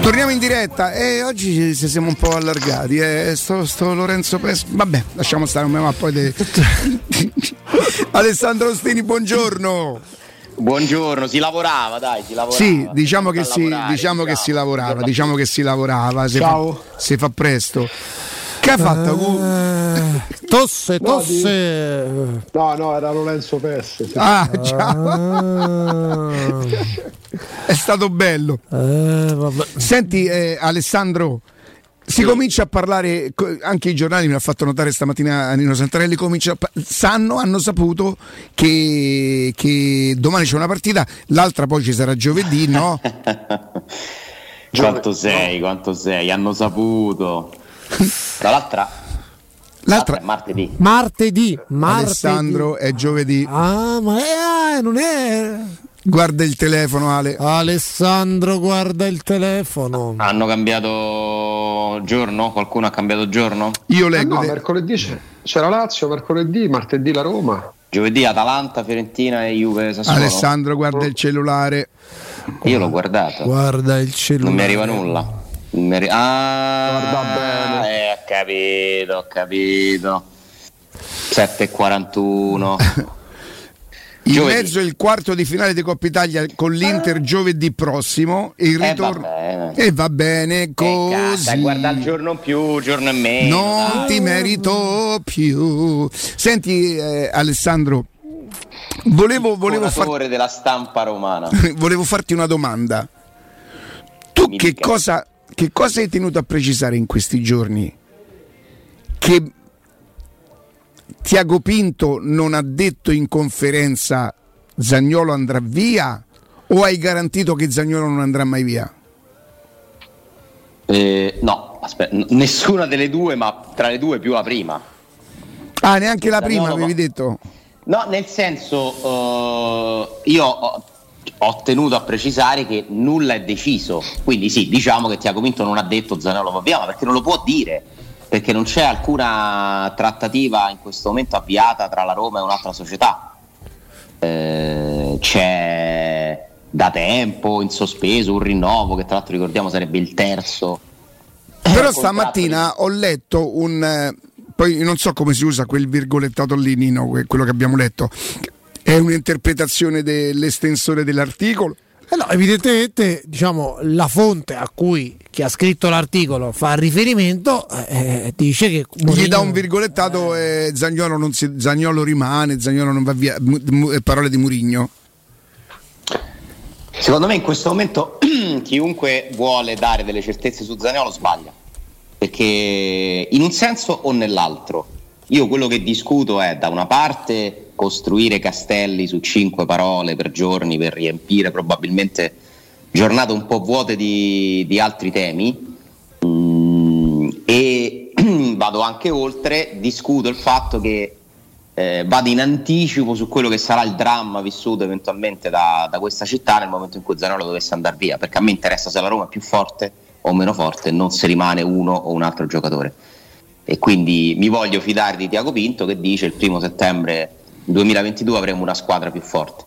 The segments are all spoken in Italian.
Torniamo in diretta e oggi ci siamo un po' allargati. Eh. Sto, sto, Lorenzo Pes. Vabbè, lasciamo stare, va poi. De... Alessandro Ostini, buongiorno. Buongiorno, si lavorava, dai, si lavorava. Sì, diciamo, che si, diciamo che, si, lavorava, diciamo che si lavorava. Si Ciao. Fa, si fa presto. Che ha fatto? Uh, tosse, tosse. No, no, era Lorenzo Pes. Sì. Ah, ciao. È stato bello. Uh, Senti, eh, Alessandro. Si comincia a parlare, anche i giornali mi ha fatto notare stamattina Nino Santarelli, sanno, hanno saputo che, che, domani c'è una partita, l'altra poi ci sarà giovedì, no? quanto sei, quanto sei, hanno saputo. Tra l'altra L'altra è martedì. Martedì, martedì. Alessandro è giovedì. Ah, ma è, non è. Guarda il telefono, Ale. Alessandro, guarda il telefono. Hanno cambiato giorno? Qualcuno ha cambiato giorno? Io leggo. Eh no, mercoledì c'era Lazio, mercoledì, martedì la Roma. Giovedì Atalanta, Fiorentina e Juve Sassuolo. Alessandro, guarda il cellulare. Io l'ho guardato. Guarda il cellulare. Non mi arriva nulla. Arri- ah, bene. Eh, ho capito, ho capito. 7.41. In Giovedì. mezzo il quarto di finale di Coppa Italia con l'Inter giovedì prossimo. Il Eh, ritorno. va bene. E va bene Eh, cazzo, così. guarda il giorno più, giorno e meno. non dai. ti merito più. Senti, eh, Alessandro, volevo, volevo, far- romana. volevo farti una domanda. Tu Mi che dica. cosa, che cosa hai tenuto a precisare in questi giorni? Che Tiago Pinto non ha detto in conferenza Zagnolo andrà via o hai garantito che Zagnolo non andrà mai via? Eh, no, aspetta, nessuna delle due, ma tra le due più la prima. Ah, neanche la prima Zagnolo avevi no. detto? No, nel senso, eh, io ho, tenuto a precisare che nulla è deciso. Quindi sì, diciamo che Tiago Pinto non ha detto Zanello va via, ma perché non lo può dire. Perché non c'è alcuna trattativa in questo momento avviata tra la Roma e un'altra società. Eh, c'è da tempo in sospeso un rinnovo che tra l'altro ricordiamo sarebbe il terzo. Però stamattina ho letto un... eh, poi non so come si usa quel virgolettato lì, Nino, que- quello che abbiamo letto. È un'interpretazione dell'estensore dell'articolo. Eh no, evidentemente, diciamo, la fonte a cui chi ha scritto l'articolo fa riferimento eh, dice che Gli Mourinho- dà un virgolettato e Zagnolo, si- Zaniolo rimane, Zagnolo non va via. Mu- mu- eh, parole di Murigno. Secondo me in questo momento chiunque vuole dare delle certezze su Zaniolo sbaglia, perché in un senso o nell'altro. Io quello che discuto è da una parte costruire castelli su cinque parole per giorni per riempire probabilmente giornate un po' vuote di, di altri temi Mm, e vado anche oltre, discuto il fatto che eh, vado in anticipo su quello che sarà il dramma vissuto eventualmente da, da questa città nel momento in cui Zanolo dovesse andare via, perché a me interessa se la Roma è più forte o meno forte, non se rimane uno o un altro giocatore. E quindi mi voglio fidare di Tiago Pinto che dice il primo settembre 2022 avremo una squadra più forte,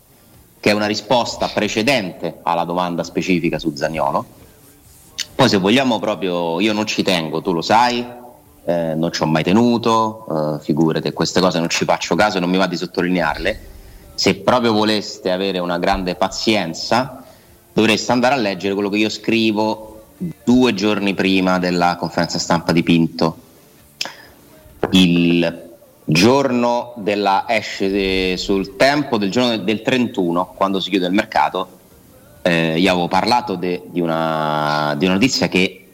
che è una risposta precedente alla domanda specifica su Zagnolo. Poi se vogliamo proprio, io non ci tengo, tu lo sai, eh, non ci ho mai tenuto, eh, figurate, queste cose non ci faccio caso e non mi va di sottolinearle. Se proprio voleste avere una grande pazienza, dovreste andare a leggere quello che io scrivo due giorni prima della conferenza stampa di Pinto. Il giorno della esce sul tempo del giorno del 31, quando si chiude il mercato, eh, io avevo parlato de- di, una, di una notizia che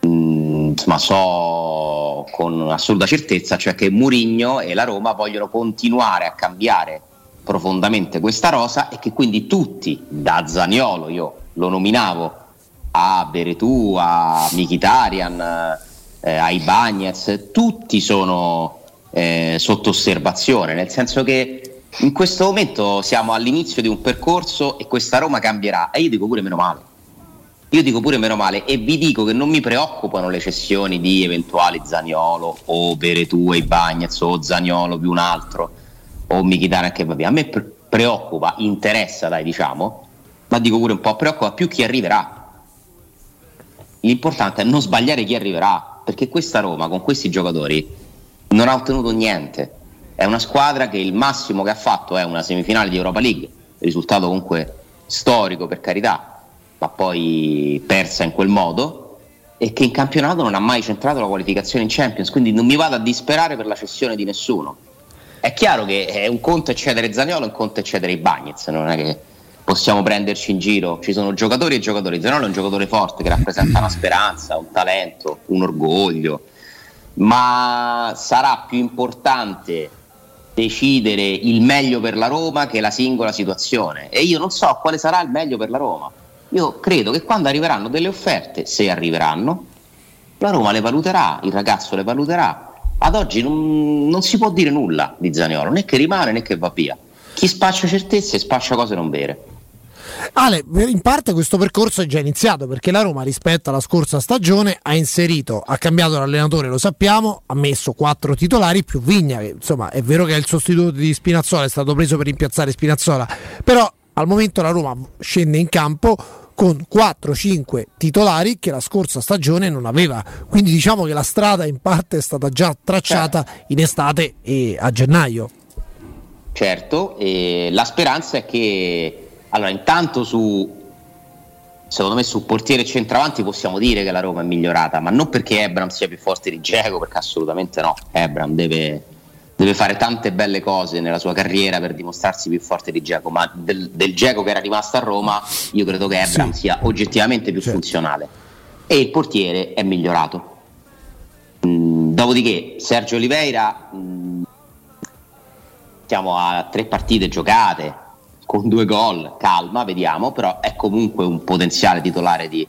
mh, insomma, so con assoluta certezza, cioè che Murigno e la Roma vogliono continuare a cambiare profondamente questa rosa e che quindi tutti, da Zaniolo, io lo nominavo, a Beretù, a Mkhitaryan, eh, ai Bagnets, tutti sono eh, sotto osservazione, nel senso che in questo momento siamo all'inizio di un percorso e questa Roma cambierà e io dico pure meno male. Io dico pure meno male e vi dico che non mi preoccupano le cessioni di eventuali Zaniolo o Veretù e Bagnets o Zaniolo più un altro o Mkhitaryan che va via. A me pre- preoccupa, interessa dai diciamo, ma dico pure un po' preoccupa più chi arriverà. l'importante è non sbagliare chi arriverà, perché questa Roma con questi giocatori non ha ottenuto niente. È una squadra che il massimo che ha fatto è una semifinale di Europa League, risultato comunque storico per carità, ma poi persa in quel modo e che in campionato non ha mai centrato la qualificazione in Champions, quindi non mi vado a disperare per la cessione di nessuno. È chiaro che è un conto eccedere Zaniolo un conto eccedere i Bagnets, non è che possiamo prenderci in giro, ci sono giocatori e giocatori, Zaniolo è un giocatore forte che rappresenta una speranza, un talento, un orgoglio, ma sarà più importante decidere il meglio per la Roma che la singola situazione e io non so quale sarà il meglio per la Roma io credo che quando arriveranno delle offerte, se arriveranno, la Roma le valuterà, il ragazzo le valuterà. Ad oggi non, non si può dire nulla di Zaniolo, né che rimane né che va via. Chi spaccia certezze spaccia cose non vere. Ale, in parte questo percorso è già iniziato perché la Roma rispetto alla scorsa stagione ha inserito, ha cambiato l'allenatore, lo sappiamo, ha messo quattro titolari più Vigna, che insomma è vero che è il sostituto di Spinazzola, è stato preso per rimpiazzare Spinazzola, però al momento la Roma scende in campo con 4-5 titolari che la scorsa stagione non aveva. Quindi diciamo che la strada in parte è stata già tracciata certo. in estate e a gennaio. Certo, e la speranza è che allora intanto su secondo me sul portiere e centravanti possiamo dire che la Roma è migliorata, ma non perché Ebram sia più forte di Geco, perché assolutamente no. Ebram deve deve fare tante belle cose nella sua carriera per dimostrarsi più forte di Geco, ma del, del Geco che era rimasto a Roma io credo che Ebram sì. sia oggettivamente più certo. funzionale e il portiere è migliorato. Mm, dopodiché Sergio Oliveira, mm, siamo a tre partite giocate con due gol, calma, vediamo, però è comunque un potenziale titolare di,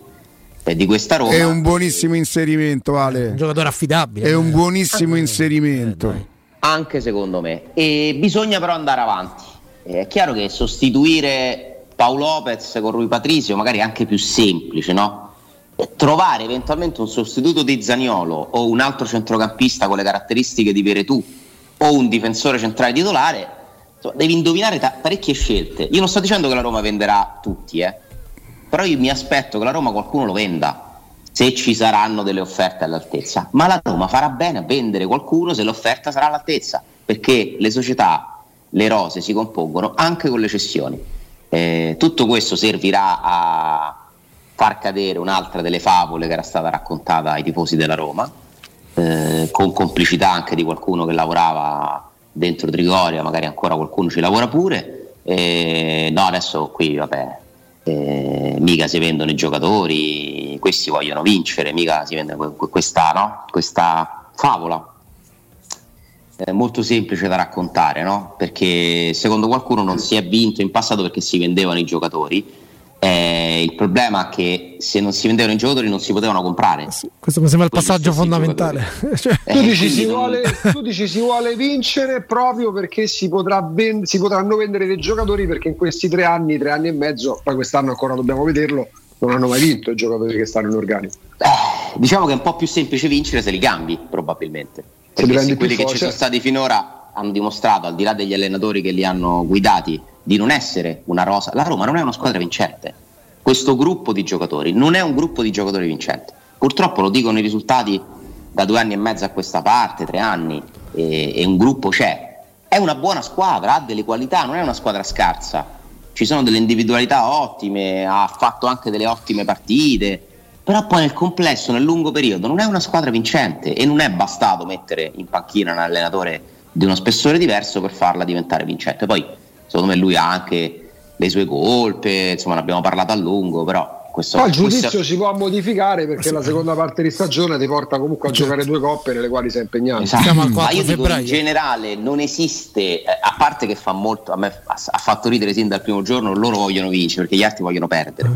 eh, di questa Roma. È un buonissimo inserimento, Ale. Un giocatore affidabile. È un buonissimo inserimento. Eh, anche secondo me. E bisogna però andare avanti. È chiaro che sostituire Paolo Lopez con Rui Patrizio magari è anche più semplice, no? Trovare eventualmente un sostituto di Zaniolo o un altro centrocampista con le caratteristiche di Veretù o un difensore centrale titolare, insomma, devi indovinare ta- parecchie scelte. Io non sto dicendo che la Roma venderà tutti, eh? però io mi aspetto che la Roma qualcuno lo venda se ci saranno delle offerte all'altezza, ma la Roma farà bene a vendere qualcuno se l'offerta sarà all'altezza, perché le società, le rose si compongono anche con le cessioni. Eh, tutto questo servirà a far cadere un'altra delle favole che era stata raccontata ai tifosi della Roma, eh, con complicità anche di qualcuno che lavorava dentro Trigoria, magari ancora qualcuno ci lavora pure. Eh, no, adesso qui vabbè, eh, mica si vendono i giocatori, questi vogliono vincere, mica si vende questa, no? questa favola. È molto semplice da raccontare, no? perché secondo qualcuno non si è vinto in passato perché si vendevano i giocatori. Eh, il problema è che se non si vendevano i giocatori non si potevano comprare. Sì, questo mi sembra il passaggio fondamentale. cioè, tu, dici si vuole, tu, dici si vuole, vincere proprio perché si, vend- si, potranno vendere dei giocatori perché in questi tre anni, tre anni e mezzo, poi quest'anno ancora dobbiamo vederlo, non hanno mai vinto i giocatori che stanno in organico. Eh, diciamo che è un po' più semplice vincere se li cambi, probabilmente. Perché se quelli che ci sono stati finora hanno dimostrato, al di là degli allenatori che li hanno guidati, di non essere una rosa. La Roma non è una squadra vincente. Questo gruppo di giocatori non è un gruppo di giocatori vincenti. Purtroppo lo dicono i risultati da due anni e mezzo a questa parte, tre anni, e, e un gruppo c'è. È una buona squadra, ha delle qualità, non è una squadra scarsa. Ci sono delle individualità ottime, ha fatto anche delle ottime partite, però poi nel complesso, nel lungo periodo, non è una squadra vincente e non è bastato mettere in panchina un allenatore di uno spessore diverso per farla diventare vincente. Poi secondo me lui ha anche le sue colpe, insomma ne abbiamo parlato a lungo, però questo, Poi il giudizio questo... si può modificare perché la seconda parte di stagione ti porta comunque a certo. giocare due coppe nelle quali sei impegnato. Esatto. Ma io dico in generale non esiste, eh, a parte che fa molto, a me ha fatto ridere sin dal primo giorno, loro vogliono vincere perché gli altri vogliono perdere.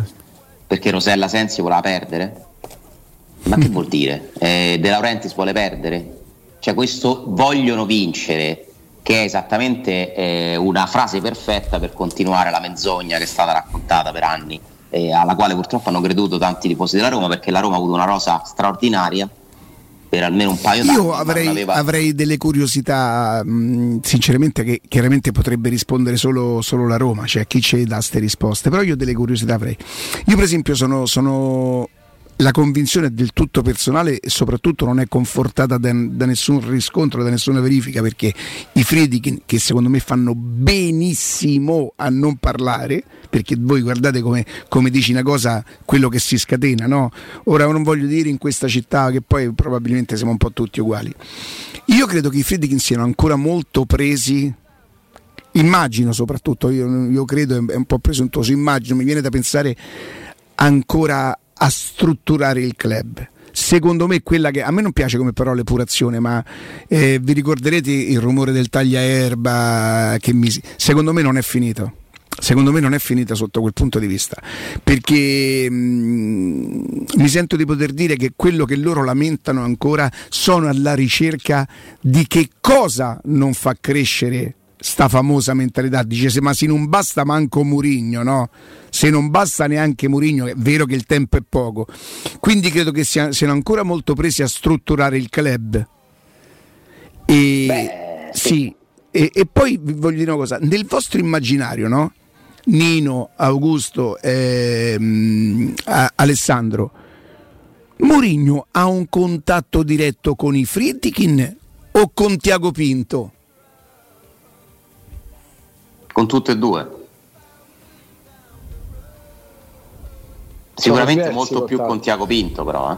Perché Rosella Sensi voleva perdere? Ma che vuol dire? Eh, De Laurentiis vuole perdere? Cioè questo vogliono vincere che è esattamente eh, una frase perfetta per continuare la menzogna che è stata raccontata per anni, eh, alla quale purtroppo hanno creduto tanti tifosi della Roma, perché la Roma ha avuto una rosa straordinaria per almeno un paio d'anni. Io avrei, aveva... avrei delle curiosità, mh, sinceramente, che chiaramente potrebbe rispondere solo, solo, la Roma, cioè chi ci dà queste risposte, però io delle curiosità avrei. Io per esempio sono, sono la convinzione è del tutto personale e soprattutto non è confortata da, da, nessun riscontro, da nessuna verifica, perché i Friedkin, che secondo me fanno benissimo a non parlare, perché voi guardate come, come dici una cosa, quello che si scatena, no? Ora non voglio dire in questa città che poi probabilmente siamo un po' tutti uguali. Io credo che i Friedkin siano ancora molto presi immagino soprattutto, io, io, credo, è un po' presuntuoso, immagino, mi viene da pensare ancora a strutturare il club. Secondo me quella che a me non piace come parola epurazione, ma eh, vi ricorderete il rumore del tagliaerba che mi, secondo me non è finito. Secondo me non è finita sotto quel punto di vista, perché mh, mm, mi sento di poter dire che quello che loro lamentano ancora sono alla ricerca di che cosa non fa crescere sta famosa mentalità, dice ma se non basta manco Murigno, no? Se non basta neanche Murigno, è vero che il tempo è poco. Quindi credo che siano ancora molto presi a strutturare il club. E Beh, sì, e, e, poi vi voglio dire una cosa, nel vostro immaginario, no? Nino, Augusto, ehm, Alessandro, Murigno ha un contatto diretto con i Friedkin o con Tiago Pinto? con tutte e due. Sicuramente molto più con Tiago Pinto, però. Eh.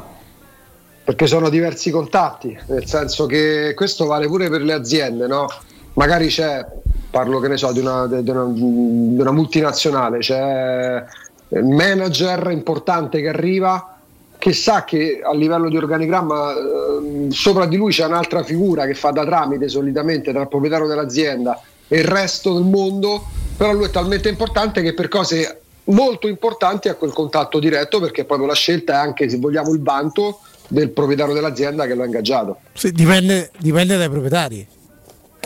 Perché sono diversi contatti, nel senso che questo vale pure per le aziende, no? Magari c'è, parlo che ne so, di una, di una, di una multinazionale, c'è il manager importante che arriva che sa che a livello di organigramma eh, sopra di lui c'è un'altra figura che fa da tramite solitamente tra il proprietario dell'azienda e il resto del mondo, però lui è talmente importante che per cose molto importanti ha quel contatto diretto perché proprio la scelta è anche, se vogliamo, il vanto del proprietario dell'azienda che lo ha ingaggiato. Sì, dipende, dipende, dai proprietari.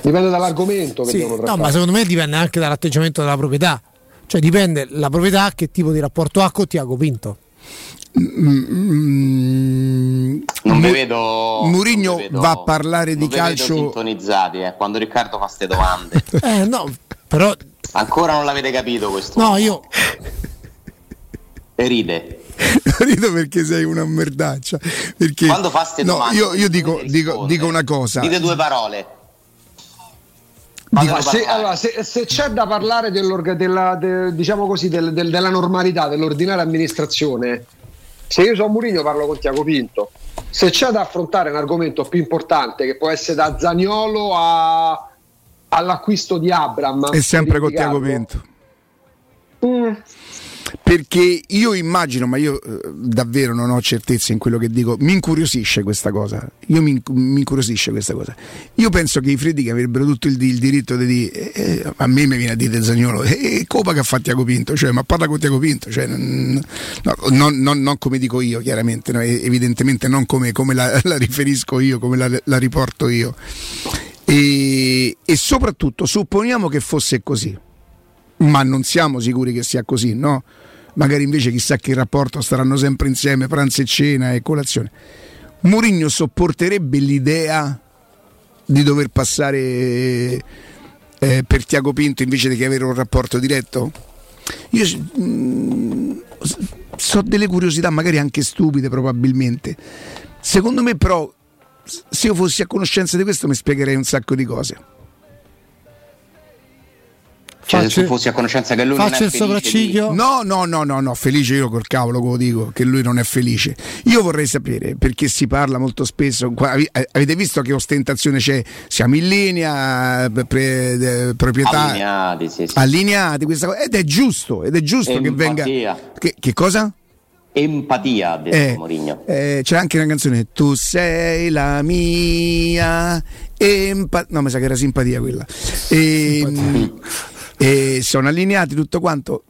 Dipende dall'argomento che sì, No, ma secondo me dipende anche dall'atteggiamento della proprietà. Cioè dipende la proprietà che tipo di rapporto ha con Tiago Pinto. Mm, non mi vedo. Murigno vedo, va a parlare di calcio. sintonizzati eh, quando Riccardo fa queste domande. eh, no, però. Ancora non l'avete capito questo. No, io. E ride. Rido perché sei una merdaccia. Perché... Quando fa queste domande. No, io, io dico, dico, dico una cosa. Dite due parole. Dico, se, allora, se, se, c'è da parlare della, de, diciamo così, del, del, della normalità, dell'ordinaria amministrazione, se io sono Murigno parlo con Tiago Pinto. Se c'è da affrontare un argomento più importante che può essere da Zagnolo a, all'acquisto di Abram. È sempre con Tiago Pinto. Mm perché io immagino, ma io eh, davvero non ho certezza in quello che dico, mi incuriosisce questa cosa. Io mi, mi incuriosisce questa cosa. Io penso che i Freddi avrebbero tutto il, il diritto di dire, eh, eh, a me mi viene a dire Zagnolo, e eh, Copa che ha fatto Tiago Pinto, cioè, ma parla con Tiago Pinto, cioè, no, non, non, non, come dico io, chiaramente, no, evidentemente non come, come la, la, riferisco io, come la, la riporto io. E, e soprattutto supponiamo che fosse così ma non siamo sicuri che sia così, no? Magari invece chissà che rapporto staranno sempre insieme, pranzo e cena e colazione. Mourinho sopporterebbe l'idea di dover passare eh, per Tiago Pinto invece di avere un rapporto diretto? Io mh, mm, so delle curiosità, magari anche stupide probabilmente. Secondo me però, se io fossi a conoscenza di questo mi spiegherei un sacco di cose. Cioè, faccio, se tu fossi a conoscenza che lui non è il sopracciglio? Di... No, no, no, no, no, felice io col cavolo che lo dico, che lui non è felice. Io vorrei sapere, perché si parla molto spesso, avete visto che ostentazione c'è? Siamo in linea, pre, proprietà... Allineati, sì, sì. Allineati, questa cosa, ed è giusto, ed è giusto Empatia. che venga... Che, che cosa? Empatia, ha detto eh, Mourinho. Eh, c'è anche una canzone, tu sei la mia... Empa... No, mi sa che era simpatia quella. E, ehm, e sono allineati tutto quanto.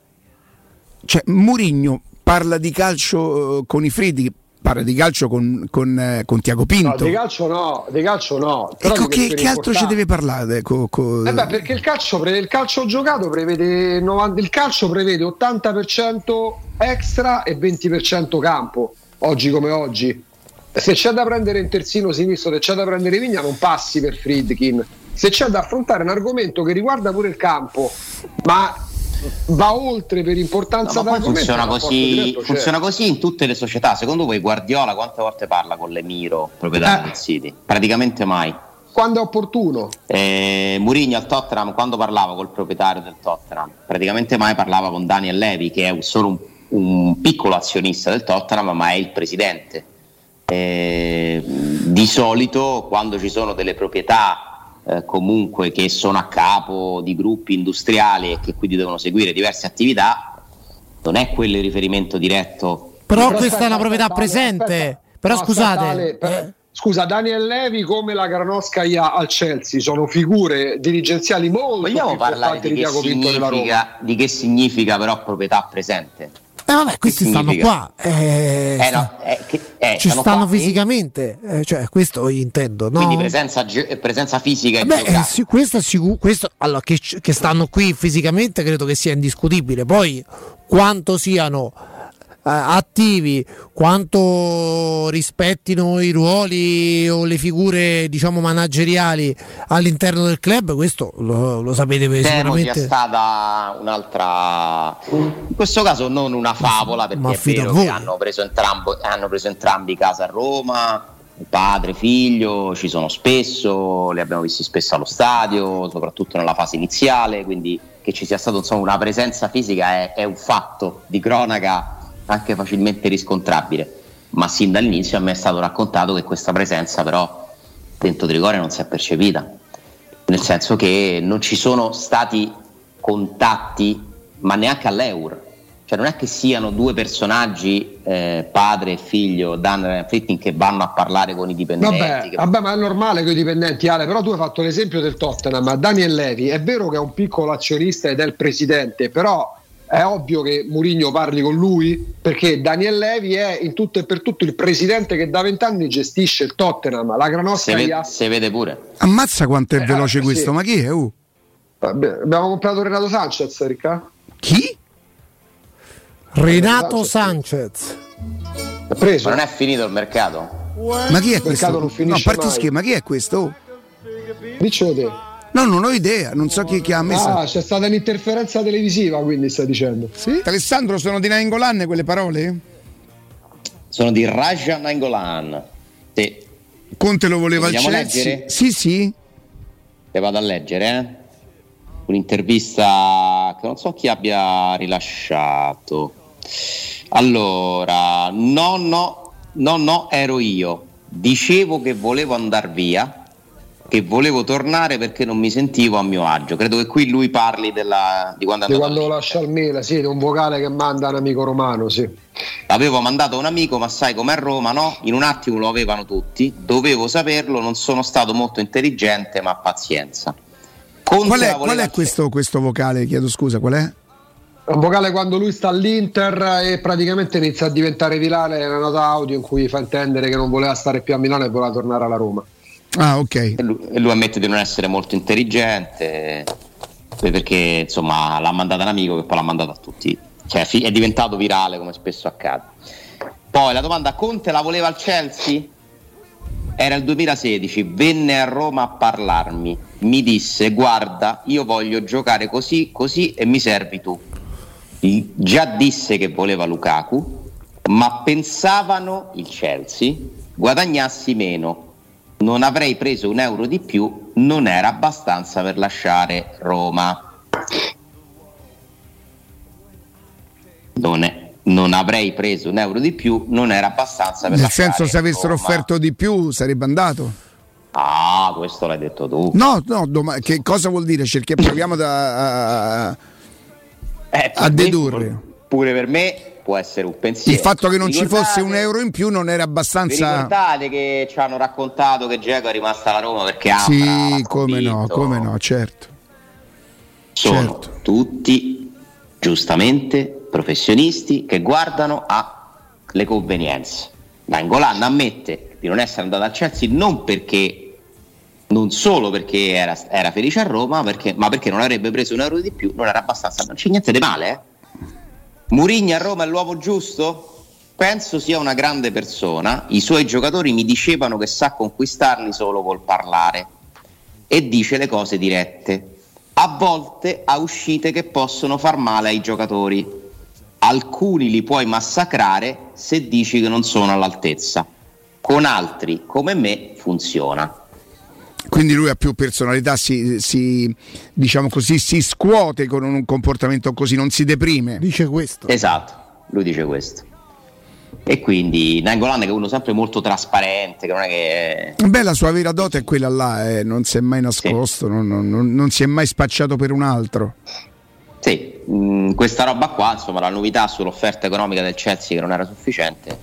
Cioè, Murigno parla di calcio eh, con i Fridi, parla di calcio con, con, eh, con Tiago Pinto. No, di calcio no, di calcio no. Ecco, che, che altro ci deve parlare? Co, co... Eh beh, perché il calcio, il calcio giocato prevede 90, il calcio prevede 80% extra e 20% campo, oggi come oggi. Se c'è da prendere in terzino sinistro, se c'è da prendere Vigna, non passi per Friedkin se c'è da affrontare un argomento che riguarda pure il campo, ma va oltre per importanza no, funziona, così, funziona così in tutte le società. Secondo voi Guardiola quante volte parla con l'Emiro, proprietario eh. del City? Praticamente mai. Quando è opportuno. Eh, Murigno al Tottenham, quando parlava col proprietario del Tottenham, praticamente mai parlava con Daniel Levi, che è solo un, un piccolo azionista del Tottenham, ma è il presidente. Eh, di solito quando ci sono delle proprietà eh, comunque che sono a capo di gruppi industriali e che quindi devono seguire diverse attività, non è quello il riferimento diretto. Però, però questa aspetta, è una proprietà aspetta, presente. Aspetta. Però scusate. Ale, per, eh. Scusa, Daniel Levi come la Granoscaia al Chelsea sono figure dirigenziali molto Vogliamo parlare di, di, che di che significa però proprietà presente? Eh vabbè, questi stanno qua. Eh, eh, no, eh, che, eh, ci stanno, stanno fisicamente, eh, cioè, questo intendo. No? Quindi presenza, presenza fisica Beh, eh, sì, questo, sicuro, questo allora, che, che stanno qui fisicamente credo che sia indiscutibile. Poi quanto siano attivi, quanto rispettino i ruoli o le figure diciamo manageriali all'interno del club, questo lo, lo sapete Temo sicuramente. sia stata un'altra, in questo caso non una favola perché Ma è vero che hanno preso, entrambo, hanno preso entrambi casa a Roma padre, figlio, ci sono spesso, li abbiamo visti spesso allo stadio, soprattutto nella fase iniziale, quindi che ci sia stata una presenza fisica è, è, un fatto di cronaca anche facilmente riscontrabile, ma sin dall'inizio a me è stato raccontato che questa presenza però dentro Trigore non si è percepita, nel senso che non ci sono stati contatti, ma neanche all'Eur. Cioè non è che siano due personaggi, eh, padre e figlio, Dan e Fritting, che vanno a parlare con i dipendenti. Vabbè, che... vabbè, ma è normale con i dipendenti, Ale, però tu hai fatto l'esempio del Tottenham, Daniel Levi, è vero che è un piccolo azionista ed è il presidente, però è ovvio che Mourinho parli con lui perché Daniel Levi è in tutto e per tutto il presidente che da vent'anni gestisce il Tottenham, la Granosca. Si, ved- si vede pure. Ammazza quanto è eh, veloce questo, sì. ma chi è? Uh? Vabbè, abbiamo comprato Renato Sanchez, Ricca. Chi? Renato Sanchez. Preso. Ma non è finito il mercato? Ma chi è questo? Non no, parti schifo, ma chi è questo? Diccelo te. No, non ho idea, non so chi, chi ha messo. Ah, c'è stata un'interferenza televisiva, quindi stai dicendo. Sì? Alessandro, sono di Nainggolan quelle parole? Sono di Raja Nainggolan. Sì. Conte lo voleva al Chelsea? leggere? Sì, sì. Le vado a leggere, eh? Un'intervista che non so chi abbia rilasciato. Allora, no, no, no, no, ero io. Dicevo che volevo andare via che volevo tornare perché non mi sentivo a mio agio. Credo che qui lui parli della, di quando, di quando lo lascia al Mela, sì, di un vocale che manda un amico romano, sì. L'avevo mandato un amico, ma sai com'è Roma, no? In un attimo lo avevano tutti, dovevo saperlo, non sono stato molto intelligente, ma pazienza. Conte qual è, qual è questo, questo vocale? Chiedo scusa, qual è? Un vocale quando lui sta all'Inter e praticamente inizia a diventare virale una nota audio in cui fa intendere che non voleva stare più a Milano e voleva tornare alla Roma. Ah, ok. E lui, e lui ammette di non essere molto intelligente perché insomma l'ha mandata un amico che poi l'ha mandata a tutti. Cioè è diventato virale come spesso accade. Poi la domanda Conte la voleva al Chelsea? Era il 2016, venne a Roma a parlarmi, mi disse guarda io voglio giocare così, così e mi servi tu. Già disse che voleva Lukaku, ma pensavano il Chelsea guadagnassi meno non avrei preso un euro di più, non era abbastanza per lasciare Roma. Non, è, non avrei preso un euro di più, non era abbastanza per Nel lasciare senso, se avessero Roma. offerto di più, sarebbe andato. Ah, questo l'hai detto tu. No, no, doma- che cosa vuol dire? Cerchi, proviamo da, a, eh, a dedurre. Pure per me può essere un pensiero. Il fatto che non ci fosse un euro in più non era abbastanza. Ricordate che ci hanno raccontato che Geco è rimasta alla Roma perché ha. Sì, come no, come no, certo. Sono certo. tutti giustamente professionisti che guardano alle convenienze. Nangolan ammette di non essere andato al Chelsea non perché non solo perché era, era felice a Roma, perché, ma perché non avrebbe preso un euro di più, non era abbastanza. Non c'è niente di male, eh? Murigni a Roma è l'uomo giusto? Penso sia una grande persona. I suoi giocatori mi dicevano che sa conquistarli solo col parlare e dice le cose dirette. Ha a volte a uscite che possono far male ai giocatori. Alcuni li puoi massacrare se dici che non sono all'altezza. Con altri, come me, funziona. Quindi lui ha più personalità, si, si, diciamo così, si scuote con un comportamento così, non si deprime. Dice questo. Esatto, lui dice questo. E quindi Nangolan che è uno sempre molto trasparente, che non è che... Beh, la sua vera dote è quella là, eh, non si è mai nascosto, sì. non, non, non, si è mai spacciato per un altro. Sì, mh, mm, questa roba qua, insomma, la novità sull'offerta economica del Chelsea che non era sufficiente,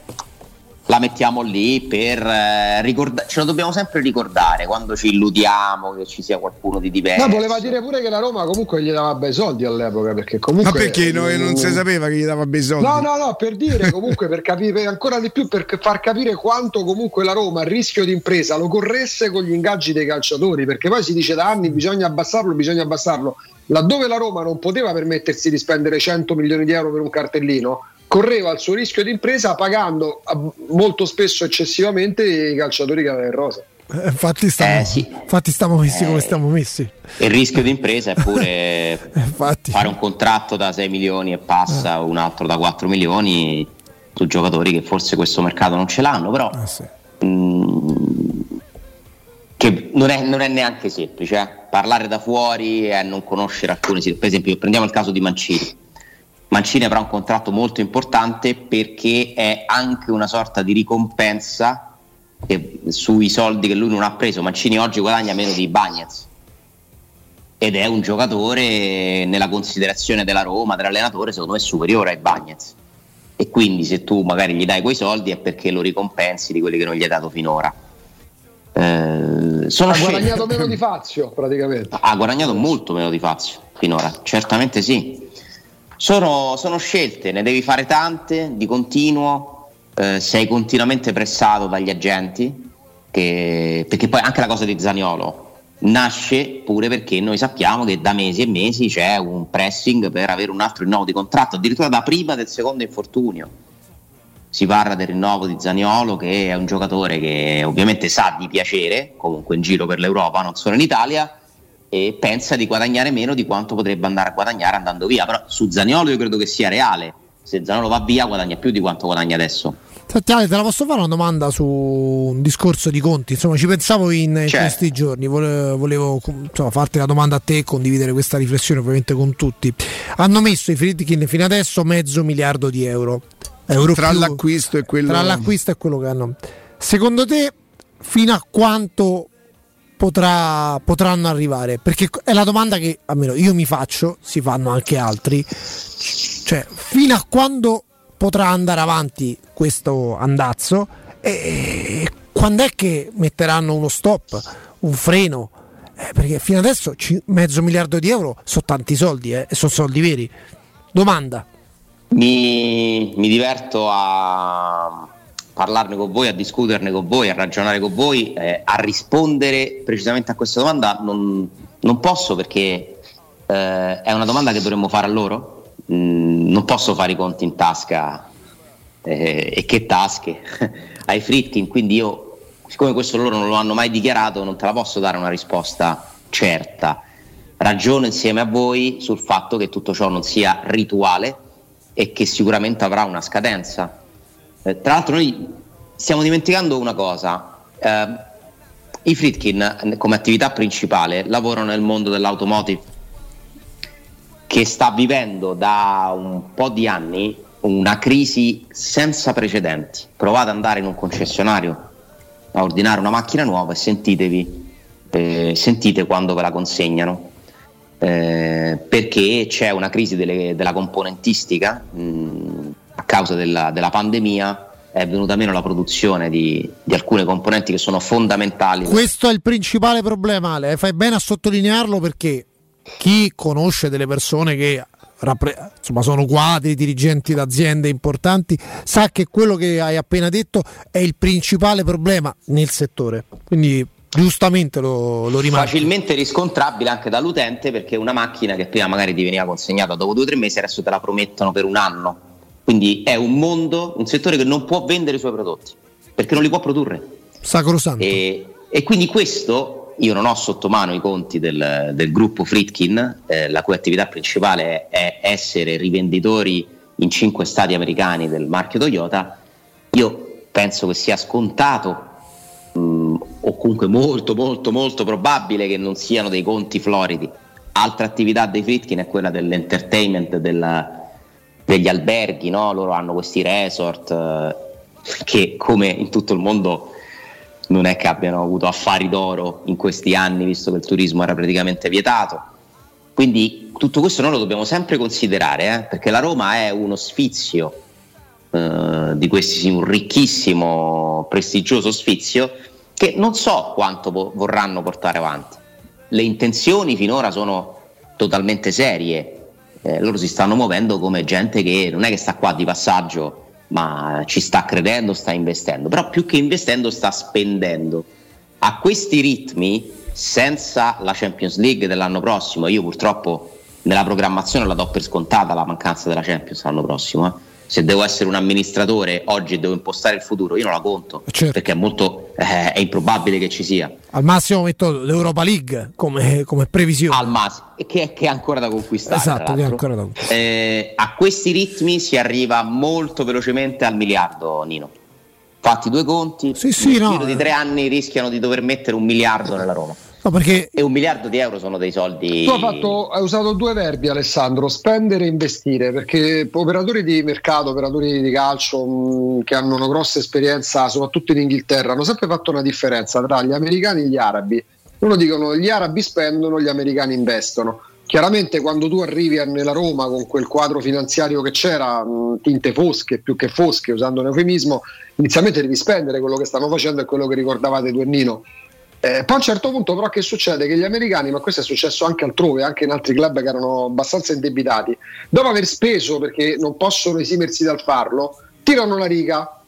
la mettiamo lì per eh, ricordare, ce lo dobbiamo sempre ricordare quando ci illudiamo che ci sia qualcuno di diverso. No, voleva dire pure che la Roma comunque gli dava bei soldi all'epoca, perché comunque... Ma perché no, non si sapeva che gli dava bei soldi? No, no, no, per dire comunque, per capire ancora di più, per far capire quanto comunque la Roma, il rischio di impresa, lo corresse con gli ingaggi dei calciatori, perché poi si dice da anni bisogna abbassarlo, bisogna abbassarlo. Laddove la Roma non poteva permettersi di spendere 100 milioni di euro per un cartellino, correva il suo rischio di impresa pagando molto spesso eccessivamente i calciatori che aveva in rosa. Eh, infatti, stiamo, eh, sì. infatti stiamo messi eh, come stiamo messi. Il rischio di impresa è pure fare un contratto da 6 milioni e passa, eh. un altro da 4 milioni su giocatori che forse questo mercato non ce l'hanno, però eh, sì. mh, mm, che non è, non è, neanche semplice. Eh. Parlare da fuori e non conoscere alcune situazioni. Per esempio, prendiamo il caso di Mancini Mancini avrà un contratto molto importante perché è anche una sorta di ricompensa sui soldi che lui non ha preso. Mancini oggi guadagna meno di Bagnez ed è un giocatore nella considerazione della Roma, dell'allenatore, secondo me superiore ai Bagnez. E quindi se tu magari gli dai quei soldi è perché lo ricompensi di quelli che non gli hai dato finora. Eh, ha guadagnato meno di Fazio praticamente. Ha guadagnato molto meno di Fazio finora, certamente sì. Sono, sono, scelte, ne devi fare tante di continuo, eh, sei continuamente pressato dagli agenti, che, perché poi anche la cosa di Zaniolo nasce pure perché noi sappiamo che da mesi e mesi c'è un pressing per avere un altro rinnovo di contratto, addirittura da prima del secondo infortunio. Si parla del rinnovo di Zaniolo, che è un giocatore che ovviamente sa di piacere, comunque in giro per l'Europa, non solo in Italia, e pensa di guadagnare meno di quanto potrebbe andare a guadagnare andando via. Però su Zaniolo io credo che sia reale. Se Zaniolo va via guadagna più di quanto guadagna adesso. Senti Ale, te la posso fare una domanda su un discorso di conti? Insomma, ci pensavo in, certo. questi giorni, volevo, volevo insomma, farti la domanda a te e condividere questa riflessione ovviamente con tutti. Hanno messo i Friedkin fino adesso mezzo miliardo di euro. euro tra, più, l'acquisto e quello... tra l'acquisto e quello che hanno. Secondo te fino a quanto potrà, potranno arrivare? Perché è la domanda che almeno io mi faccio, si fanno anche altri. Cioè, fino a quando potrà andare avanti questo andazzo e quando è che metteranno uno stop, un freno? Eh, perché fino adesso c- mezzo miliardo di euro sono tanti soldi eh, sono soldi veri. Domanda. Mi, mi diverto a, parlarne con voi, a discuterne con voi, a ragionare con voi, eh, a rispondere precisamente a questa domanda non, non posso perché eh, è una domanda che dovremmo fare a loro. Mm, non posso fare i conti in tasca eh, e che tasche ai Fritkin, quindi io, siccome questo loro non lo hanno mai dichiarato, non te la posso dare una risposta certa. Ragiono insieme a voi sul fatto che tutto ciò non sia rituale e che sicuramente avrà una scadenza eh, tra l'altro noi stiamo dimenticando una cosa. Eh, I Fritkin come attività principale lavorano nel mondo dell'automotive che sta vivendo da un po' di anni una crisi senza precedenti. Provate ad andare in un concessionario a ordinare una macchina nuova e sentitevi, eh, sentite quando ve la consegnano. Eh, perché c'è una crisi delle, della componentistica mh, a causa della, della pandemia è venuta meno la produzione di, di, alcune componenti che sono fondamentali. Questo è il principale problema, Ale. Fai bene a sottolinearlo perché chi conosce delle persone che rappre- insomma, sono quadri, dirigenti d'aziende importanti, sa che quello che hai appena detto è il principale problema nel settore. Quindi giustamente lo, lo rimarco. Facilmente riscontrabile anche dall'utente perché una macchina che prima magari ti veniva consegnata dopo due o tre mesi adesso te la promettono per un anno quindi è un mondo, un settore che non può vendere i suoi prodotti perché non li può produrre. Sacrosanto. E, e quindi questo io non ho sotto mano i conti del, del gruppo Fritkin, eh, la cui attività principale è essere rivenditori in cinque stati americani del marchio Toyota, io penso che sia scontato mh, mm, o comunque molto molto molto probabile che non siano dei conti floridi. Altra attività dei Fritkin è quella dell'entertainment, della, degli alberghi, no? loro hanno questi resort eh, che come in tutto il mondo non è che abbiano avuto affari d'oro in questi anni, visto che il turismo era praticamente vietato. Quindi tutto questo noi lo dobbiamo sempre considerare, eh? perché la Roma è uno sfizio eh, di questi, un ricchissimo, prestigioso sfizio che non so quanto po- vorranno portare avanti. Le intenzioni finora sono totalmente serie, eh, loro si stanno muovendo come gente che non è che sta qua di passaggio ma ci sta credendo, sta investendo, però più che investendo sta spendendo. A questi ritmi, senza la Champions League dell'anno prossimo, io purtroppo nella programmazione la do per scontata la mancanza della Champions l'anno prossimo. Eh se devo essere un amministratore oggi e devo impostare il futuro, io non la conto certo. perché è molto eh, è improbabile che ci sia. Al massimo metto l'Europa League come, come previsione. Al massimo, che, che, è ancora da conquistare. Esatto, che è ancora da conquistare. Eh, a questi ritmi si arriva molto velocemente al miliardo, Nino. Fatti due conti, sì, sì, nel no. giro di tre anni rischiano di dover mettere un miliardo nella Roma. No, perché... E un miliardo di euro sono dei soldi. Tu hai, fatto, hai, usato due verbi, Alessandro: spendere e investire. Perché operatori di mercato, operatori di calcio mh, mm, che hanno una grossa esperienza, soprattutto in Inghilterra, hanno sempre fatto una differenza tra gli americani e gli arabi. Uno dicono gli arabi spendono, gli americani investono. Chiaramente quando tu arrivi nella Roma con quel quadro finanziario che c'era, mh, tinte fosche più che fosche, usando un eufemismo, inizialmente devi spendere quello che stanno facendo e quello che ricordavate tu e Nino eh, poi a un certo punto però che succede? Che gli americani, ma questo è successo anche altrove, anche in altri club che erano abbastanza indebitati, dopo aver speso perché non possono esimersi dal farlo, tirano la riga.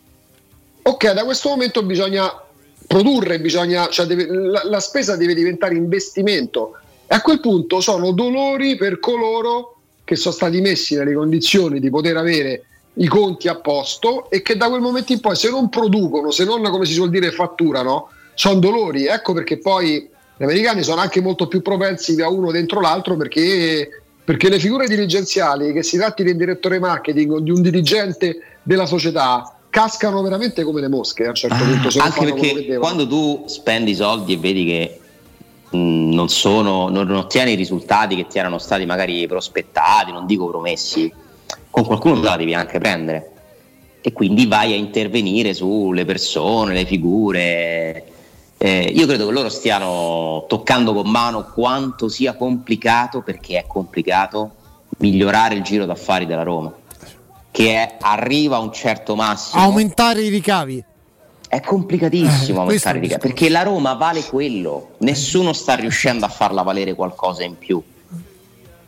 Ok, da questo momento bisogna produrre, bisogna, cioè deve, la, la spesa deve diventare investimento e a quel punto sono dolori per coloro che sono stati messi nelle condizioni di poter avere i conti a posto e che da quel momento in poi se non producono, se non come si suol dire fatturano, sono dolori. Ecco perché poi gli americani sono anche molto più propensi a uno dentro l'altro perché, perché le figure dirigenziali, che si tratti di un direttore marketing o di un dirigente della società, cascano veramente come le mosche a un certo ah, punto. Anche perché quando tu spendi soldi e vedi che mh, non, sono, non ottieni i risultati che ti erano stati magari prospettati, non dico promessi, con qualcuno la devi anche prendere. E quindi vai a intervenire sulle persone, le figure, eh, io credo che loro stiano toccando con mano quanto sia complicato, perché è complicato, migliorare il giro d'affari della Roma, che è, arriva a un certo massimo. Aumentare i ricavi. È complicatissimo eh, aumentare i ricavi, perché la Roma vale quello, nessuno sta riuscendo a farla valere qualcosa in più.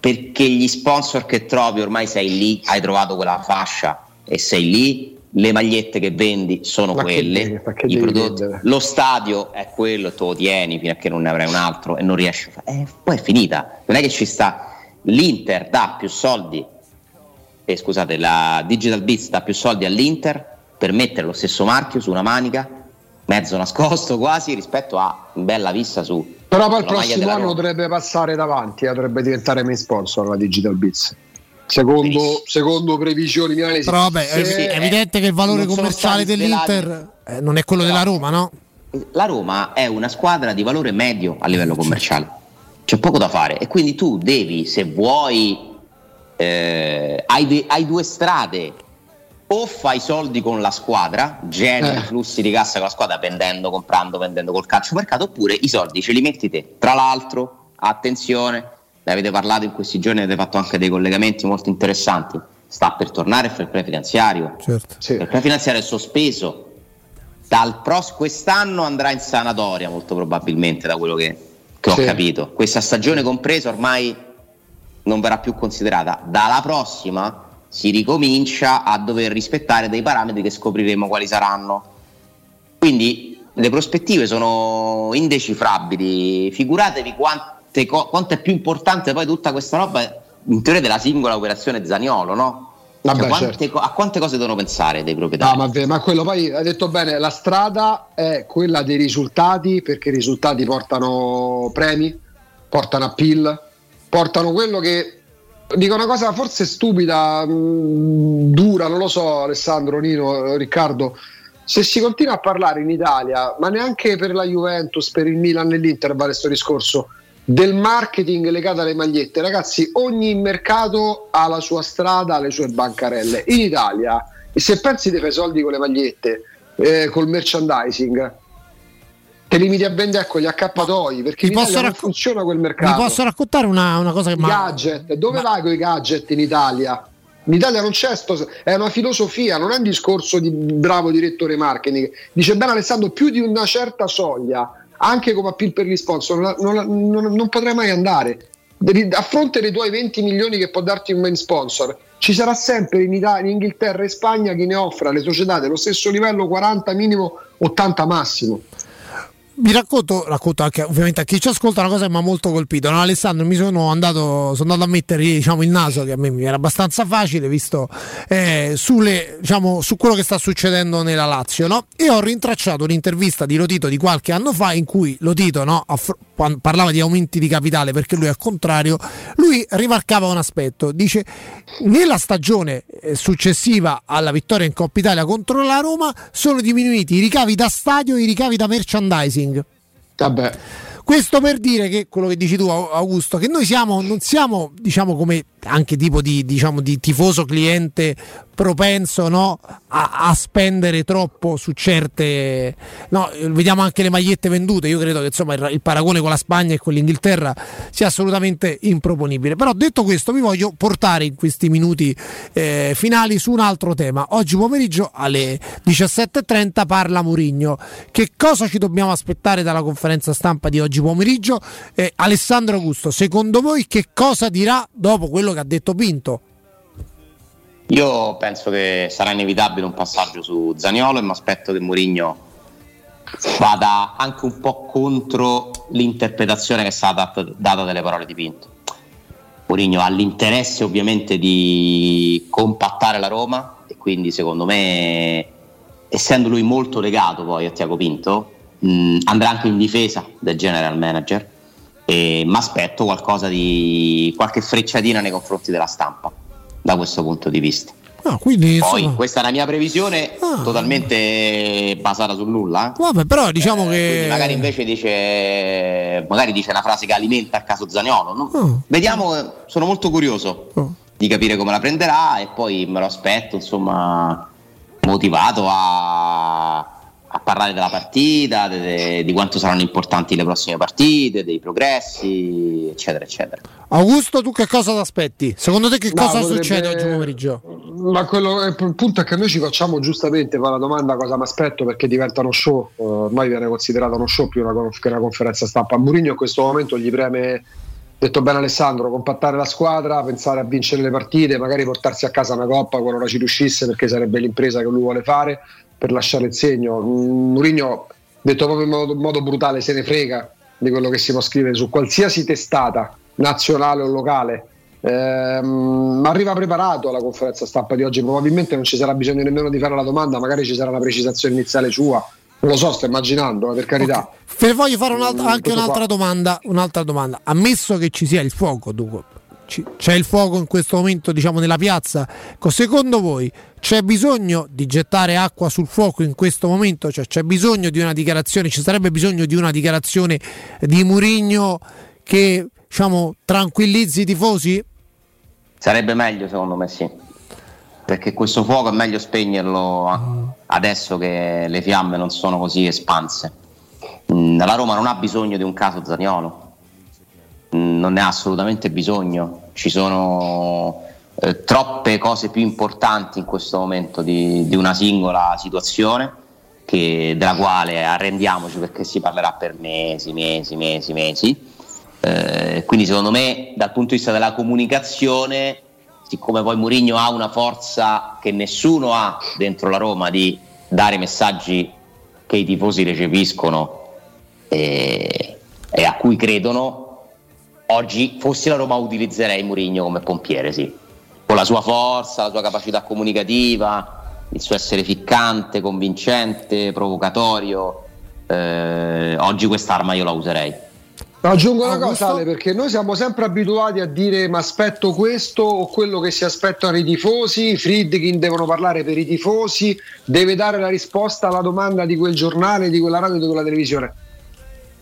Perché gli sponsor che trovi ormai sei lì, hai trovato quella fascia e sei lì, le magliette che vendi sono ma quelle, che devi, prodotti, lo stadio è quello, tu lo tieni fino a che non ne avrai un altro e non riesci a fare. Eh, poi è finita, non è che ci sta. L'Inter dà più soldi, eh, scusate, la Digital Beats dà più soldi all'Inter per mettere lo stesso marchio su una manica, mezzo nascosto quasi, rispetto a bella vista su. Però poi il prossimo anno dovrebbe passare davanti, eh, dovrebbe diventare main sponsor la Digital Beats. Secondo, secondo, previsioni mie Però vabbè, è, è evidente che il valore commerciale dell'Inter eh, non è quello della Roma, no? La Roma è una squadra di valore medio a livello commerciale, c'è poco da fare e quindi tu devi, se vuoi, eh, hai, de- hai, due strade, o fai soldi con la squadra, generi eh. flussi di cassa con la squadra vendendo, comprando, vendendo col calcio mercato, oppure i soldi ce li metti te. Tra l'altro, attenzione, ne avete parlato in questi giorni, avete fatto anche dei collegamenti molto interessanti. Sta per tornare il fair play finanziario. Certo. Sì. Il fair play finanziario è sospeso. Dal pros- quest'anno andrà in sanatoria, molto probabilmente, da quello che, che sì. ho capito. Questa stagione compresa ormai non verrà più considerata. Dalla prossima si ricomincia a dover rispettare dei parametri che scopriremo quali saranno. Quindi le prospettive sono indecifrabili. Figuratevi quanto quanto è più importante poi tutta questa roba in teoria della singola operazione Zaniolo, no? Vabbè, cioè, quante, certo. A quante cose devono pensare dei proprietari? No, ma, ma, quello poi hai detto bene, la strada è quella dei risultati, perché i risultati portano premi, portano appeal, portano quello che dico una cosa forse stupida, mh, mm, dura, non lo so Alessandro, Nino, Riccardo. Se si continua a parlare in Italia, ma neanche per la Juventus, per il Milan e l'Inter vale questo discorso, del marketing legato alle magliette, ragazzi, ogni mercato ha la sua strada, le sue bancarelle. In Italia, se pensi di fare soldi con le magliette, eh, col merchandising, te limiti a vendere con gli accappatoi perché racco- funziona quel mercato. Mi posso raccontare una, una cosa che mi gadget, dove ma... vai con i gadget in Italia? In Italia non c'è, sto, è una filosofia, non è un discorso di bravo direttore marketing. Dice bene Alessandro, più di una certa soglia, anche come appeal per gli sponsor, non, non, non, potrai mai andare. A fronte dei tuoi 20 milioni che può darti un main sponsor, ci sarà sempre in, Italia, in Inghilterra e Spagna chi ne offra le società dello stesso livello 40 minimo, 80 massimo vi racconto, racconto anche ovviamente a chi ci ascolta una cosa che mi ha molto colpito. No, Alessandro, mi sono andato, sono andato a mettere diciamo, il naso, che a me mi era abbastanza facile, visto eh, sulle, diciamo, su quello che sta succedendo nella Lazio. No? E ho rintracciato un'intervista di Lotito di qualche anno fa in cui Lotito no, affr- parlava di aumenti di capitale perché lui al contrario, lui rimarcava un aspetto, dice nella stagione eh, successiva alla vittoria in Coppa Italia contro la Roma sono diminuiti i ricavi da stadio e i ricavi da merchandising. Vabbè. Questo per dire che quello che dici tu, Augusto, che noi siamo, non siamo, diciamo, come anche tipo di, diciamo, di tifoso cliente propenso no, a, a, spendere troppo su certe no, vediamo anche le magliette vendute io credo che insomma il, il, paragone con la Spagna e con l'Inghilterra sia assolutamente improponibile. Però detto questo vi voglio portare in questi minuti eh, finali su un altro tema. Oggi pomeriggio alle 17.30 parla Murigno che cosa ci dobbiamo aspettare dalla conferenza stampa di oggi pomeriggio? Eh, Alessandro Augusto secondo voi che cosa dirà dopo quello che ha detto Pinto io penso che sarà inevitabile un passaggio su Zaniolo e mi aspetto che Mourinho vada anche un po' contro l'interpretazione che è stata data delle parole di Pinto. Mourinho ha l'interesse ovviamente di compattare la Roma e quindi secondo me, essendo lui molto legato poi a Tiago Pinto, mh, andrà anche in difesa del general manager e mi aspetto qualcosa di qualche frecciatina nei confronti della stampa da questo punto di vista. Ah, quindi, Poi insomma... questa è la mia previsione ah. totalmente basata sul nulla. Eh. Vabbè, però diciamo eh, che. Magari invece dice. Magari dice una frase che alimenta il caso Zaniolo. No? Oh. Vediamo, sono molto curioso oh. di capire come la prenderà e poi me lo aspetto, insomma, motivato a a parlare della partita, de, de, di quanto saranno importanti le prossime partite, dei progressi, eccetera, eccetera. Augusto, tu che cosa ti aspetti? Secondo te che no, cosa potrebbe... succede oggi pomeriggio? Ma quello, il punto è che noi ci facciamo giustamente fare la domanda cosa mi aspetto perché diventa uno show, ormai viene considerato uno show più una, che una conferenza stampa. A Mourinho in questo momento gli preme detto bene Alessandro, compattare la squadra, pensare a vincere le partite, magari portarsi a casa una coppa qualora ci riuscisse perché sarebbe l'impresa che lui vuole fare per lasciare il segno. Mourinho, detto proprio in modo, in modo brutale, se ne frega di quello che si può scrivere su qualsiasi testata nazionale o locale. Ehm, arriva preparato alla conferenza stampa di oggi, probabilmente non ci sarà bisogno nemmeno di fare la domanda, magari ci sarà una precisazione iniziale sua. Non lo so, sto immaginando, per carità. Okay. Voglio fare un'altra, anche un'altra domanda, un'altra domanda. Ammesso che ci sia il fuoco, dunque, c'è il fuoco in questo momento diciamo nella piazza? Secondo voi c'è bisogno di gettare acqua sul fuoco in questo momento? Cioè, c'è bisogno di una dichiarazione? Ci sarebbe bisogno di una dichiarazione di Murigno che diciamo tranquillizzi i tifosi? Sarebbe meglio secondo me sì. Perché questo fuoco è meglio spegnerlo adesso che le fiamme non sono così espanse. Mm, la Roma non ha bisogno di un caso Zaniolo non ne ha assolutamente bisogno, ci sono eh, troppe cose più importanti in questo momento di, di una singola situazione che, della quale arrendiamoci perché si parlerà per mesi, mesi, mesi, mesi. Eh, quindi secondo me dal punto di vista della comunicazione, siccome poi Mourinho ha una forza che nessuno ha dentro la Roma di dare messaggi che i tifosi recepiscono e, e a cui credono, oggi fossi la Roma utilizzerei Mourinho come pompiere, sì. con la sua forza, la sua capacità comunicativa, il suo essere ficcante, convincente, provocatorio. Eh, oggi quest'arma io la userei. Aggiungo una cosa Ale, perché noi siamo sempre abituati a dire ma aspetto questo o quello che si aspettano i tifosi, i Friedkin devono parlare per i tifosi, deve dare la risposta alla domanda di quel giornale, di quella radio, di quella televisione.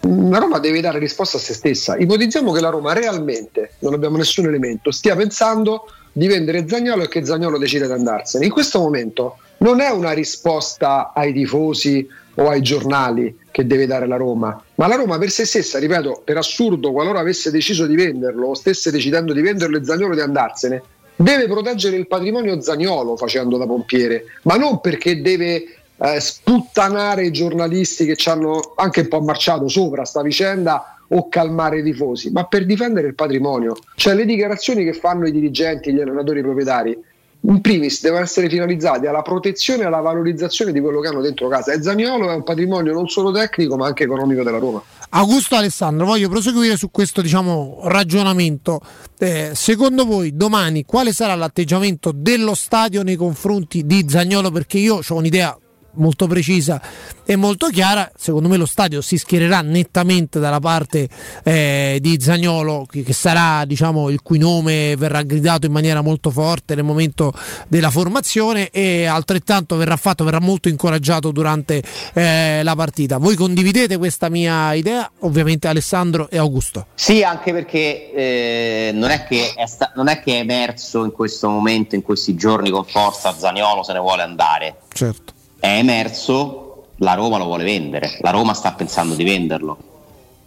La Roma deve dare risposta a se stessa. Ipotizziamo che la Roma realmente, non abbiamo nessun elemento, stia pensando di vendere Zagnolo e che Zagnolo decide di andarsene. In questo momento non è una risposta ai tifosi o ai giornali che deve dare la Roma, ma la Roma per se stessa, ripeto, per assurdo, qualora avesse deciso di venderlo o stesse decidendo di venderlo e Zagnolo di andarsene, deve proteggere il patrimonio Zagnolo facendo da pompiere, ma non perché deve eh, sputtanare i giornalisti che ci hanno anche un po' marciato sopra sta vicenda o calmare i tifosi, ma per difendere il patrimonio. Cioè le dichiarazioni che fanno i dirigenti, gli allenatori i proprietari, in primis devono essere finalizzati alla protezione e alla valorizzazione di quello che hanno dentro casa. E Zagnolo è un patrimonio non solo tecnico ma anche economico della Roma. Augusto Alessandro, voglio proseguire su questo diciamo, ragionamento. Eh, secondo voi domani quale sarà l'atteggiamento dello stadio nei confronti di Zagnolo? Perché io ho un'idea molto precisa e molto chiara. Secondo me lo stadio si schiererà nettamente dalla parte eh, di Zagnolo, che, che, sarà diciamo, il cui nome verrà gridato in maniera molto forte nel momento della formazione e altrettanto verrà fatto, verrà molto incoraggiato durante eh, la partita. Voi condividete questa mia idea? Ovviamente Alessandro e Augusto. Sì, anche perché eh, non, è che è sta- non è che è emerso in questo momento, in questi giorni con forza Zagnolo se ne vuole andare. Certo è emerso, la Roma lo vuole vendere, la Roma sta pensando di venderlo.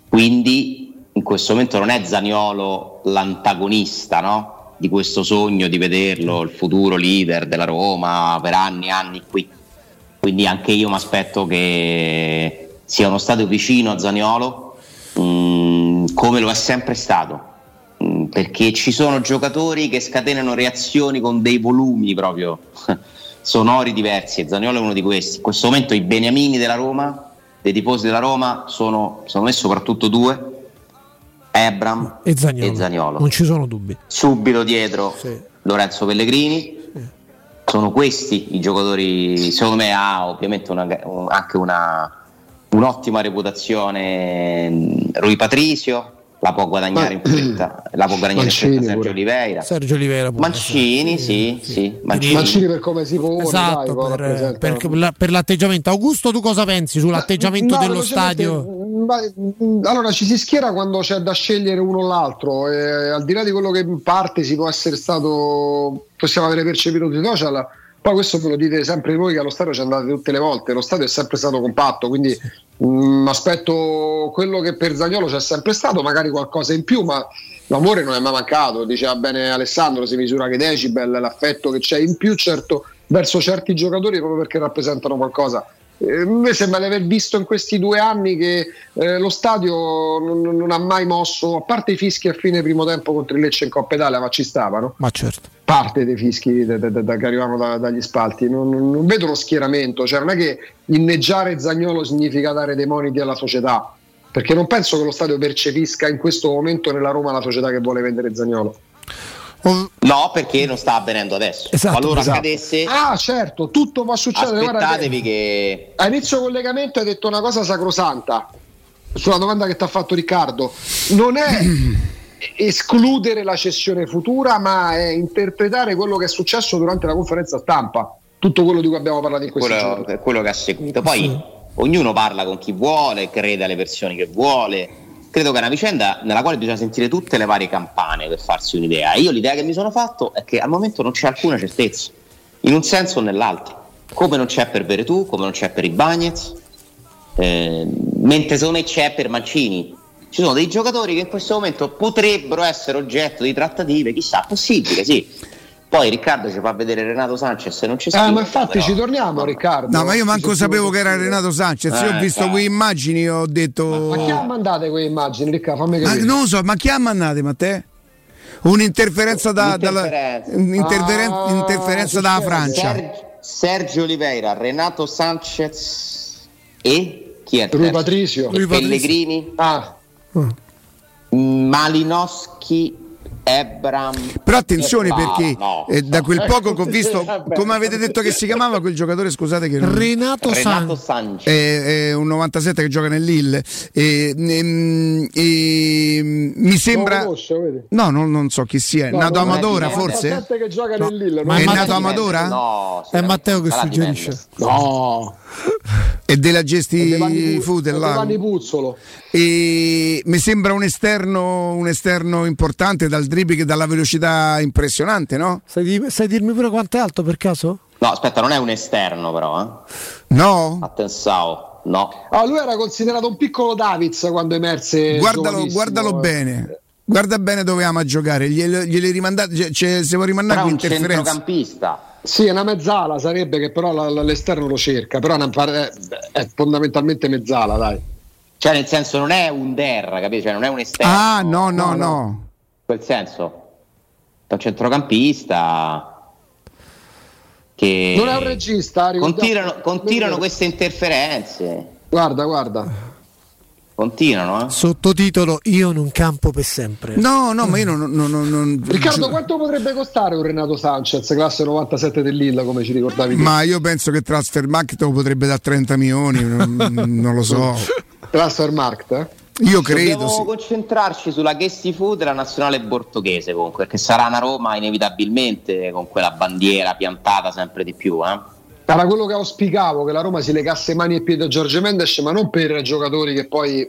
Quindi in questo momento non è Zaniolo l'antagonista no? di questo sogno di vederlo, il futuro leader della Roma per anni e anni qui. Quindi anche io mi aspetto che sia uno stadio vicino a Zaniolo, mm, come lo è sempre stato. Mm, perché ci sono giocatori che scatenano reazioni con dei volumi proprio sonori diversi e Zaniolo è uno di questi. In questo momento i beniamini della Roma, dei tifosi della Roma, sono secondo me soprattutto due, Ebram e Zaniolo. e Zaniolo. Non ci sono dubbi. Subito dietro sì. Lorenzo Pellegrini. Sono questi i giocatori, secondo me ha ovviamente una, anche una, un'ottima reputazione Rui Patrisio, la può guadagnare in fretta, la può guadagnare Mancini in fretta Sergio Oliveira. Sergio Oliveira Mancini, sì, sì, sì. Mancini. Mancini. per come si pone, esatto, dai, per, per, per, l'atteggiamento. Augusto, tu cosa pensi sull'atteggiamento no, dello stadio? Allora ci si schiera quando c'è da scegliere uno o l'altro, e, al di là di quello che in parte si può essere stato, possiamo avere percepito sui social poi questo ve lo dite sempre voi che allo stadio ci andate tutte le volte, lo stadio è sempre stato compatto, quindi mh, aspetto quello che per Zagnolo c'è sempre stato, magari qualcosa in più, ma l'amore non è mai mancato, diceva bene Alessandro, si misura che decibel, l'affetto che c'è in più certo, verso certi giocatori proprio perché rappresentano qualcosa eh, mi sembra di aver visto in questi due anni che eh, lo stadio non, non, ha mai mosso, a parte i fischi a fine primo tempo contro il Lecce in Coppa Italia, ma ci stavano. Ma certo. Parte dei fischi da, da, da, che arrivavano da, dagli spalti. Non, non, vedo uno schieramento, cioè non è che inneggiare Zagnolo significa dare dei moniti alla società, perché non penso che lo stadio percepisca in questo momento nella Roma la società che vuole vendere Zagnolo. No, perché non sta avvenendo adesso. Esatto, Qualora esatto. accadesse, ah, certo, tutto può succedere. Aspettatevi che a inizio collegamento hai detto una cosa sacrosanta sulla domanda che ti ha fatto Riccardo. Non è escludere la cessione futura, ma è interpretare quello che è successo durante la conferenza stampa. Tutto quello di cui abbiamo parlato in questi quello, giorni. Quello che ha seguito. Poi sì. ognuno parla con chi vuole, crede alle versioni che vuole credo che è una vicenda nella quale bisogna sentire tutte le varie campane per farsi un'idea. Io l'idea che mi sono fatto è che al momento non c'è alcuna certezza, in un senso o nell'altro. Come non c'è per Veretù, come non c'è per i Bagnets, eh, mentre secondo me c'è per Mancini. Ci sono dei giocatori che in questo momento potrebbero essere oggetto di trattative, chissà, possibile, sì poi Riccardo ci fa vedere Renato Sanchez e non ci sta. Eh, ma infatti però. ci torniamo Riccardo. No, ma io manco sapevo che era Renato Sanchez. Eh, io ho visto quelle immagini ho detto. Ma, ma chi ha mandato quelle immagini, Riccardo? Fammi capire. Ma, non lo so, ma chi ha mandato, Matteo? Un'interferenza da, un'interferenza. Dalla, interferen- ah, interferenza dalla Francia. Sergio, Sergio Oliveira, Renato Sanchez e chi è? Rui Patricio. Pellegrini. Ah. Malinowski Ebram. Però attenzione perché no. eh, da quel poco che ho visto, come avete detto che si chiamava quel giocatore, scusate che non- Renato, Renato San. Sanchez. è, è un 97 che gioca nell'Ill e, ehm, e, mi sembra conosce, vedi? no non, non so chi sia è No, nato non è Amadora forse 97 che gioca No, nell'Ille, ma non è Matteo- nato Amadora No, È Matteo che suggerisce. No, è della è gesti è là. Giovanni Puzzolo. E mi sembra un esterno un esterno importante dal dribbling e dalla velocità impressionante no? Sai, sai dirmi pure quanto è alto per caso? No, aspetta, non è un esterno però, eh. no? Attenzione, no. Ah, lui era considerato un piccolo Davids quando emerse. guardalo, guardalo bene guarda bene dove ama giocare gliele, gliele rimandate cioè, cioè, se vuoi rimandare un centrocampista. Sì, è una mezzala sarebbe che però l'esterno lo cerca, però una è fondamentalmente mezzala, dai. Cioè, nel senso, non è un der, capito? Cioè, non è un esterno. ah no no No, no, In quel senso. È un centrocampista che Non è un regista, continuano, continuano queste interferenze. Guarda, guarda. Continuano, eh? Sottotitolo Io non campo per sempre. no no ma io non, non- non- non- Riccardo, giu- quanto potrebbe costare un Renato Sanchez, classe 97 dell'Illa, come ci ricordavi tu? ma io penso che Transfermarkt lo potrebbe dare 30 milioni non, non lo so Transfermarkt, eh? io credo Dobbiamo sì. concentrarci sulla Gessi Food della nazionale bortoghese comunque, perché sarà una Roma inevitabilmente con quella bandiera piantata sempre di più, eh? Era quello che auspicavo, che la Roma si legasse mani e piedi a Giorgio Mendes, ma non per giocatori che poi...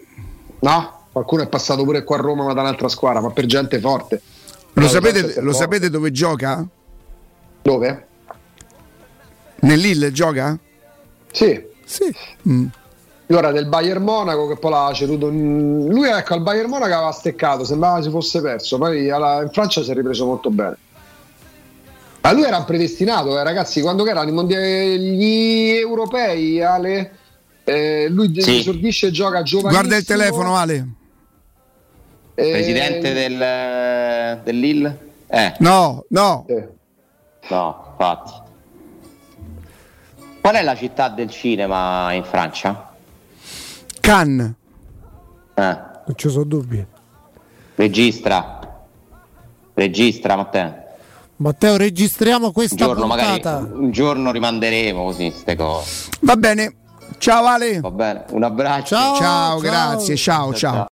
No, qualcuno è passato pure qua a Roma ma da un'altra squadra, ma per gente forte. lo, No, sapete, lo forte. sapete dove gioca? Dove? nell'Ill gioca? Sì, Sì. Allora del Bayern Monaco che poi l'ha ceduto. In- lui ecco al Bayern Monaco aveva steccato sembrava si fosse perso poi alla- in Francia si è ripreso molto bene. Ma lui era un predestinato eh, ragazzi quando che erano i mondiali gli europei Ale? Eh, lui Sì. esordisce e gioca giovanissimo. Guarda il telefono Ale. Eh, Presidente del, dell'IL? Eh, no no. Eh, no, infatti. Qual è la città del cinema in Francia? Cannes Eh, Non ci sono dubbi. registra. Registra, Matteo. Matteo, registriamo Un questa giorno, magari, puntata. un giorno rimanderemo così queste cose. va bene ciao Ale Va bene? Un abbraccio. Ciao. ciao grazie ciao ciao